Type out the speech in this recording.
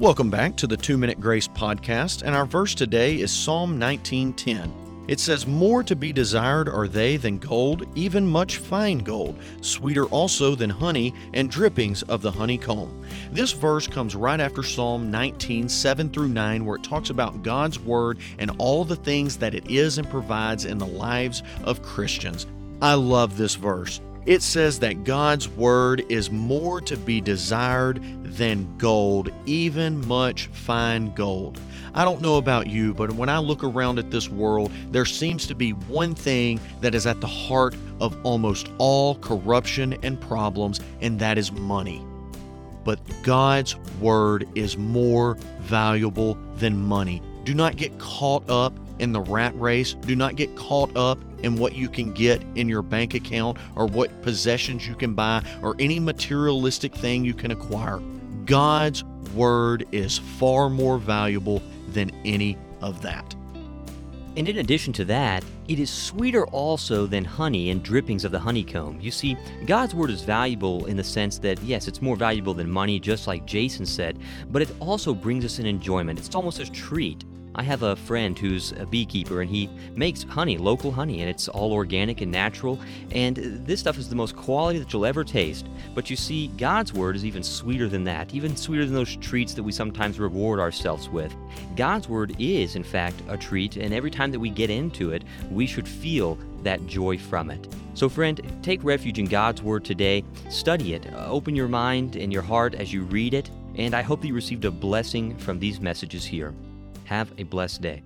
Welcome back to the 2 Minute Grace podcast, and our verse today is Psalm 19:10. It says, "More to be desired are they than gold, even much fine gold, sweeter also than honey and drippings of the honeycomb." This verse comes right after Psalm 19:7 through 9, where it talks about God's word and all the things that it is and provides in the lives of Christians. I love this verse. It says that God's word is more to be desired than gold, even much fine gold. I don't know about you, but when I look around at this world, there seems to be one thing that is at the heart of almost all corruption and problems, and that is money. But God's word is more valuable than money. Do not get caught up in the rat race. Do not get caught up in what you can get in your bank account or what possessions you can buy or any materialistic thing you can acquire. God's word is far more valuable than any of that. And in addition to that, it is sweeter also than honey and drippings of the honeycomb. You see, God's word is valuable in the sense that, yes, it's more valuable than money, just like Jason said, but it also brings us an enjoyment. It's almost a treat. I have a friend who's a beekeeper and he makes honey, local honey, and it's all organic and natural. And this stuff is the most quality that you'll ever taste. But you see, God's word is even sweeter than that, even sweeter than those treats that we sometimes reward ourselves with. God's word is, in fact, a treat, and every time that we get into it, we should feel that joy from it. So, friend, take refuge in God's word today. Study it. Open your mind and your heart as you read it. And I hope that you received a blessing from these messages here. Have a blessed day.